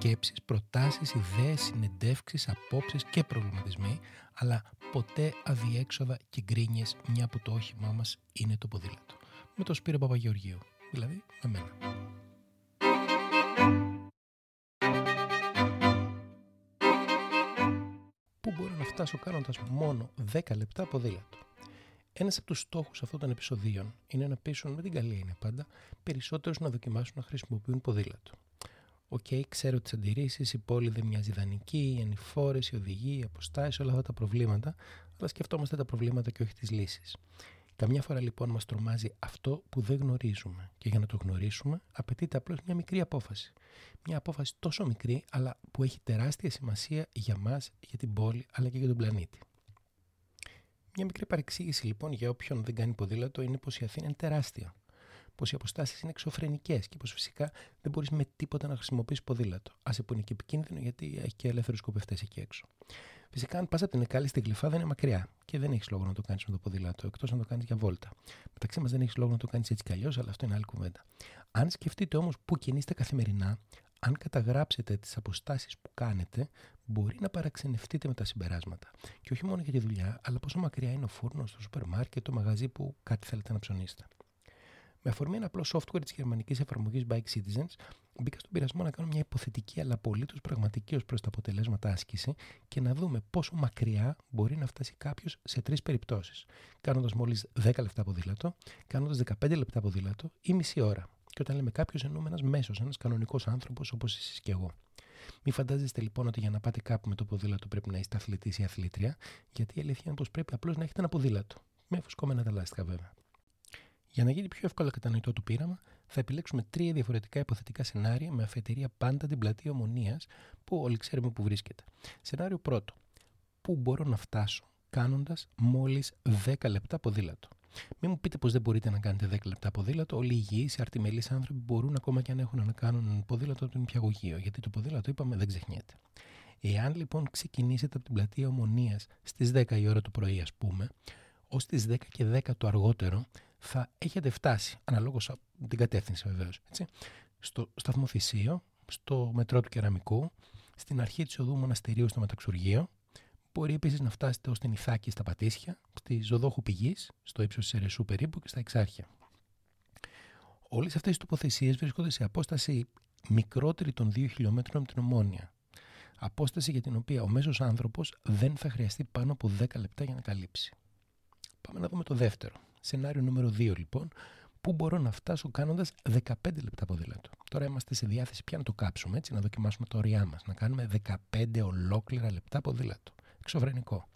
σκέψεις, προτάσεις, ιδέες, συνεντεύξεις, απόψεις και προβληματισμοί, αλλά ποτέ αδιέξοδα και γκρίνιες μια που το όχημά μας είναι το ποδήλατο. Με το Σπύρο Παπαγεωργίου, δηλαδή με μένα. Πού μπορώ να φτάσω κάνοντας μόνο 10 λεπτά ποδήλατο; Ένας από τους στόχους αυτών των επεισοδίων είναι να πείσουν με την καλή είναι πάντα περισσότερους να δοκιμάσουν να χρησιμοποιούν ποδήλατο. OK, okay, ξέρω τις αντιρρήσεις, η πόλη δεν μοιάζει ιδανική, οι ανηφόρες, οι οδηγοί, οι αποστάσεις, όλα αυτά τα προβλήματα, αλλά σκεφτόμαστε τα προβλήματα και όχι τις λύσεις. Καμιά φορά λοιπόν μας τρομάζει αυτό που δεν γνωρίζουμε. Και για να το γνωρίσουμε, απαιτείται απλώς μια μικρή απόφαση. Μια απόφαση τόσο μικρή, αλλά που έχει τεράστια σημασία για μας, για την πόλη, αλλά και για τον πλανήτη. Μια μικρή παρεξήγηση λοιπόν για όποιον δεν κάνει ποδήλατο είναι πως η Αθήνα είναι τεράστια. Πως οι αποστάσεις είναι εξωφρενικές και πως φυσικά δεν μπορείς με τίποτα να χρησιμοποιήσεις ποδήλατο. Α που είναι και επικίνδυνο γιατί έχει και ελεύθερους σκοπευτές εκεί έξω. Φυσικά, αν πας από την Εκάλη στην Γλυφάδα είναι μακριά και δεν έχεις λόγο να το κάνεις με το ποδήλατο, εκτός να το κάνεις για βόλτα. Μεταξύ μας δεν έχεις λόγο να το κάνεις έτσι κι αλλιώς, αλλά αυτό είναι άλλη κουβέντα. Αν σκεφτείτε όμως πού κινείστε καθημερινά, αν καταγράψετε τις αποστάσεις που κάνετε, μπορεί να παραξενευτείτε με τα συμπεράσματα. Και όχι μόνο για τη δουλειά, αλλά πόσο μακριά είναι ο φούρνος, το σούπερ μάρκετ, το μαγαζί που κάτι θέλετε να ψωνίσετε. Με αφορμή ένα απλό software της γερμανικής εφαρμογής Bike Citizens, μπήκα στον πειρασμό να κάνω μια υποθετική αλλά απολύτως πραγματική ως προς τα αποτελέσματα άσκηση και να δούμε πόσο μακριά μπορεί να φτάσει κάποιος σε τρεις περιπτώσεις. Κάνοντας μόλις 10 λεπτά ποδήλατο, κάνοντας 15 λεπτά ποδήλατο ή μισή ώρα. Και όταν λέμε κάποιος, εννοούμε ένας μέσος, ένας κανονικός άνθρωπος όπως εσείς και εγώ. Μην φαντάζεστε λοιπόν ότι για να πάτε κάπου με το ποδήλατο πρέπει να είστε αθλητής ή αθλήτρια, γιατί η αλήθεια είναι πως πρέπει απλώς να έχετε ένα ποδήλατο. Με φουσκώμενα τα λάστιχα βέβαια. Για να γίνει πιο εύκολα κατανοητό το πείραμα, θα επιλέξουμε τρία διαφορετικά υποθετικά σενάρια με αφετηρία πάντα την πλατεία Ομονίας, που όλοι ξέρουμε που βρίσκεται. Σενάριο πρώτο. Πού μπορώ να φτάσω κάνοντας μόλις 10 λεπτά ποδήλατο. Μην μου πείτε πως δεν μπορείτε να κάνετε 10 λεπτά ποδήλατο. Όλοι οι υγιείς, οι αρτιμελείς άνθρωποι μπορούν ακόμα και αν έχουν να κάνουν ποδήλατο του νηπιαγωγείο. Γιατί το ποδήλατο, είπαμε, δεν ξεχνιέται. Εάν λοιπόν ξεκινήσετε από την πλατεία Ομονίας στις 10 η ώρα το πρωί, ας πούμε, ως τις 10 και 10 το αργότερο, θα έχετε φτάσει, αναλόγως την κατεύθυνση βεβαίως, στο σταθμό Θησίο, στο μετρό του Κεραμικού, στην αρχή της οδού Μοναστερίου στο Μεταξουργείο, Μπορεί επίσης να φτάσετε ω την Ιθάκη στα Πατήσια, στη Ζωδόχου Πηγής, στο ύψος της Ερεσού περίπου και στα Εξάρχεια. Όλες αυτές οι τοποθεσίες βρίσκονται σε απόσταση μικρότερη των 2 χιλιόμετρων από την Ομόνια. Απόσταση για την οποία ο μέσος άνθρωπος δεν θα χρειαστεί πάνω από 10 λεπτά για να καλύψει. Πάμε να δούμε το δεύτερο. Σενάριο νούμερο 2 λοιπόν, πού μπορώ να φτάσω κάνοντας 15 λεπτά ποδήλατο. Τώρα είμαστε σε διάθεση πια να το κάψουμε έτσι, να δοκιμάσουμε τα ωριά μας. Να κάνουμε 15 ολόκληρα λεπτά ποδήλατο εξωφρενικό.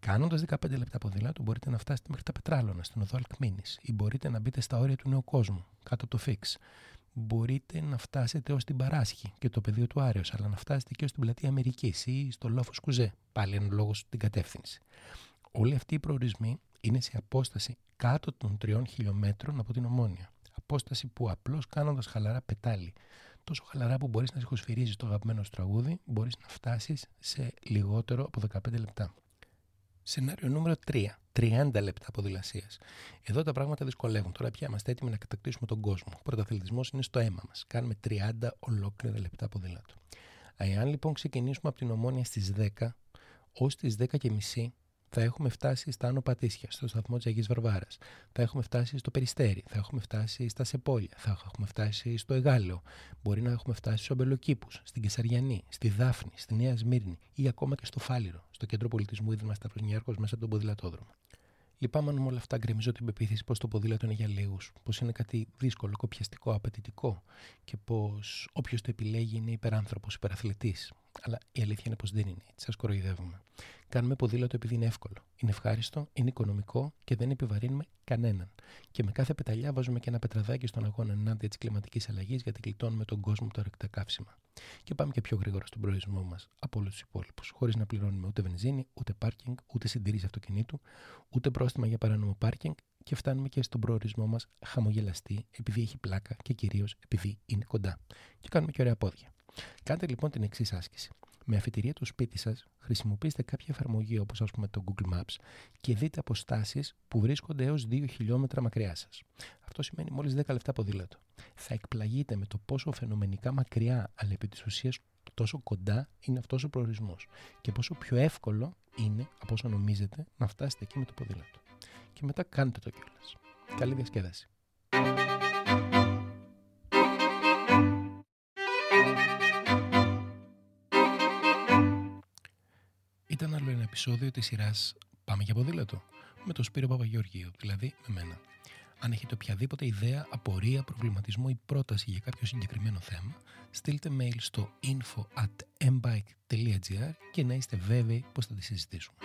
Κάνοντας 15 λεπτά ποδήλατο, μπορείτε να φτάσετε μέχρι τα Πετράλωνα, στην οδό Αλκμίνης, ή μπορείτε να μπείτε στα όρια του νέου κόσμου, κάτω από το Φίξ. Μπορείτε να φτάσετε ως την Παράσχη και το πεδίο του Άριο, αλλά να φτάσετε και ως την πλατεία Αμερικής ή στο λόφος Κουζέ, πάλι ένα λόγο στην κατεύθυνση. Όλοι αυτοί οι προορισμοί είναι σε απόσταση κάτω των 3 χιλιόμετρων από την Ομόνια. Απόσταση που απλώς κάνοντας χαλαρά πετάλι τόσο χαλαρά που μπορείς να συγχωσφυρίζεις το αγαπημένο σου τραγούδι, μπορείς να φτάσεις σε λιγότερο από 15 λεπτά. Σενάριο νούμερο 3. 30 λεπτά ποδηλασίας. Εδώ τα πράγματα δυσκολεύουν. Τώρα πια είμαστε έτοιμοι να κατακτήσουμε τον κόσμο. Ο πρωταθλητισμός είναι στο αίμα μας. Κάνουμε 30 ολόκληρα λεπτά ποδήλατο. Εάν λοιπόν ξεκινήσουμε από την ομόνια στις 10 ως τις 10 και μισή, θα έχουμε φτάσει στα Άνω Πατήσια, στο σταθμό της Αγίας Βαρβάρας. Θα έχουμε φτάσει στο Περιστέρι. Θα έχουμε φτάσει στα Σεπόλια. Θα έχουμε φτάσει στο Εγάλεο. Μπορεί να έχουμε φτάσει στους Αμπελοκήπους, στην Κεσαριανή, στη Δάφνη, στη Νέα Σμύρνη ή ακόμα και στο Φάληρο, στο κέντρο πολιτισμού Ίδρυμα Σταυρονιάρχο μέσα από τον ποδηλατόδρομο. Λυπάμαι αν με όλα αυτά γκρεμίζω την πεποίθηση πως το ποδήλατο είναι για λίγους, πως είναι κάτι δύσκολο, κοπιαστικό, απαιτητικό και πως όποιος το επιλέγει είναι υπεράνθρωπος, υπεραθλητής. Αλλά η αλήθεια είναι πως δεν είναι έτσι. Σας κοροϊδεύουμε. Κάνουμε ποδήλατο επειδή είναι εύκολο. Είναι ευχάριστο, είναι οικονομικό και δεν επιβαρύνουμε κανέναν. Και με κάθε πεταλιά βάζουμε και ένα πετραδάκι στον αγώνα ενάντια της κλιματικής αλλαγής γιατί γλιτώνουμε τον κόσμο τα ορεικτά καύσιμα. Και πάμε και πιο γρήγορα στον προορισμό μας από όλους τους υπόλοιπους. Χωρίς να πληρώνουμε ούτε βενζίνη, ούτε πάρκινγκ, ούτε συντηρήσεις αυτοκινήτου, ούτε πρόστιμα για παράνομο πάρκινγκ και φτάνουμε και στον προορισμό μας χαμογελαστή επειδή έχει πλάκα και κυρίως επειδή είναι κοντά. Και κάνουμε και ωραία πόδια. Κάντε λοιπόν την εξής άσκηση. Με αφιτηρία του σπίτι σας, χρησιμοποιήστε κάποια εφαρμογή όπως ας πούμε το Google Maps και δείτε αποστάσεις που βρίσκονται έως 2 χιλιόμετρα μακριά σας. Αυτό σημαίνει μόλις 10 λεπτά ποδήλατο. θα εκπλαγείτε με το πόσο φαινομενικά μακριά, αλλά επί της ουσίας τόσο κοντά είναι αυτός ο προορισμός και πόσο πιο εύκολο είναι από όσο νομίζετε να φτάσετε εκεί με το ποδήλατο. Και μετά κάντε το κιόλας. Καλή διασκέδαση. Επεισόδιο της σειράς «Πάμε για ποδήλατο» με τον Σπύρο Παπαγεωργίου, δηλαδή με μένα. Αν έχετε οποιαδήποτε ιδέα, απορία, προβληματισμό ή πρόταση για κάποιο συγκεκριμένο θέμα, στείλτε mail στο info at mbike.gr και να είστε βέβαιοι πως θα τη συζητήσουμε.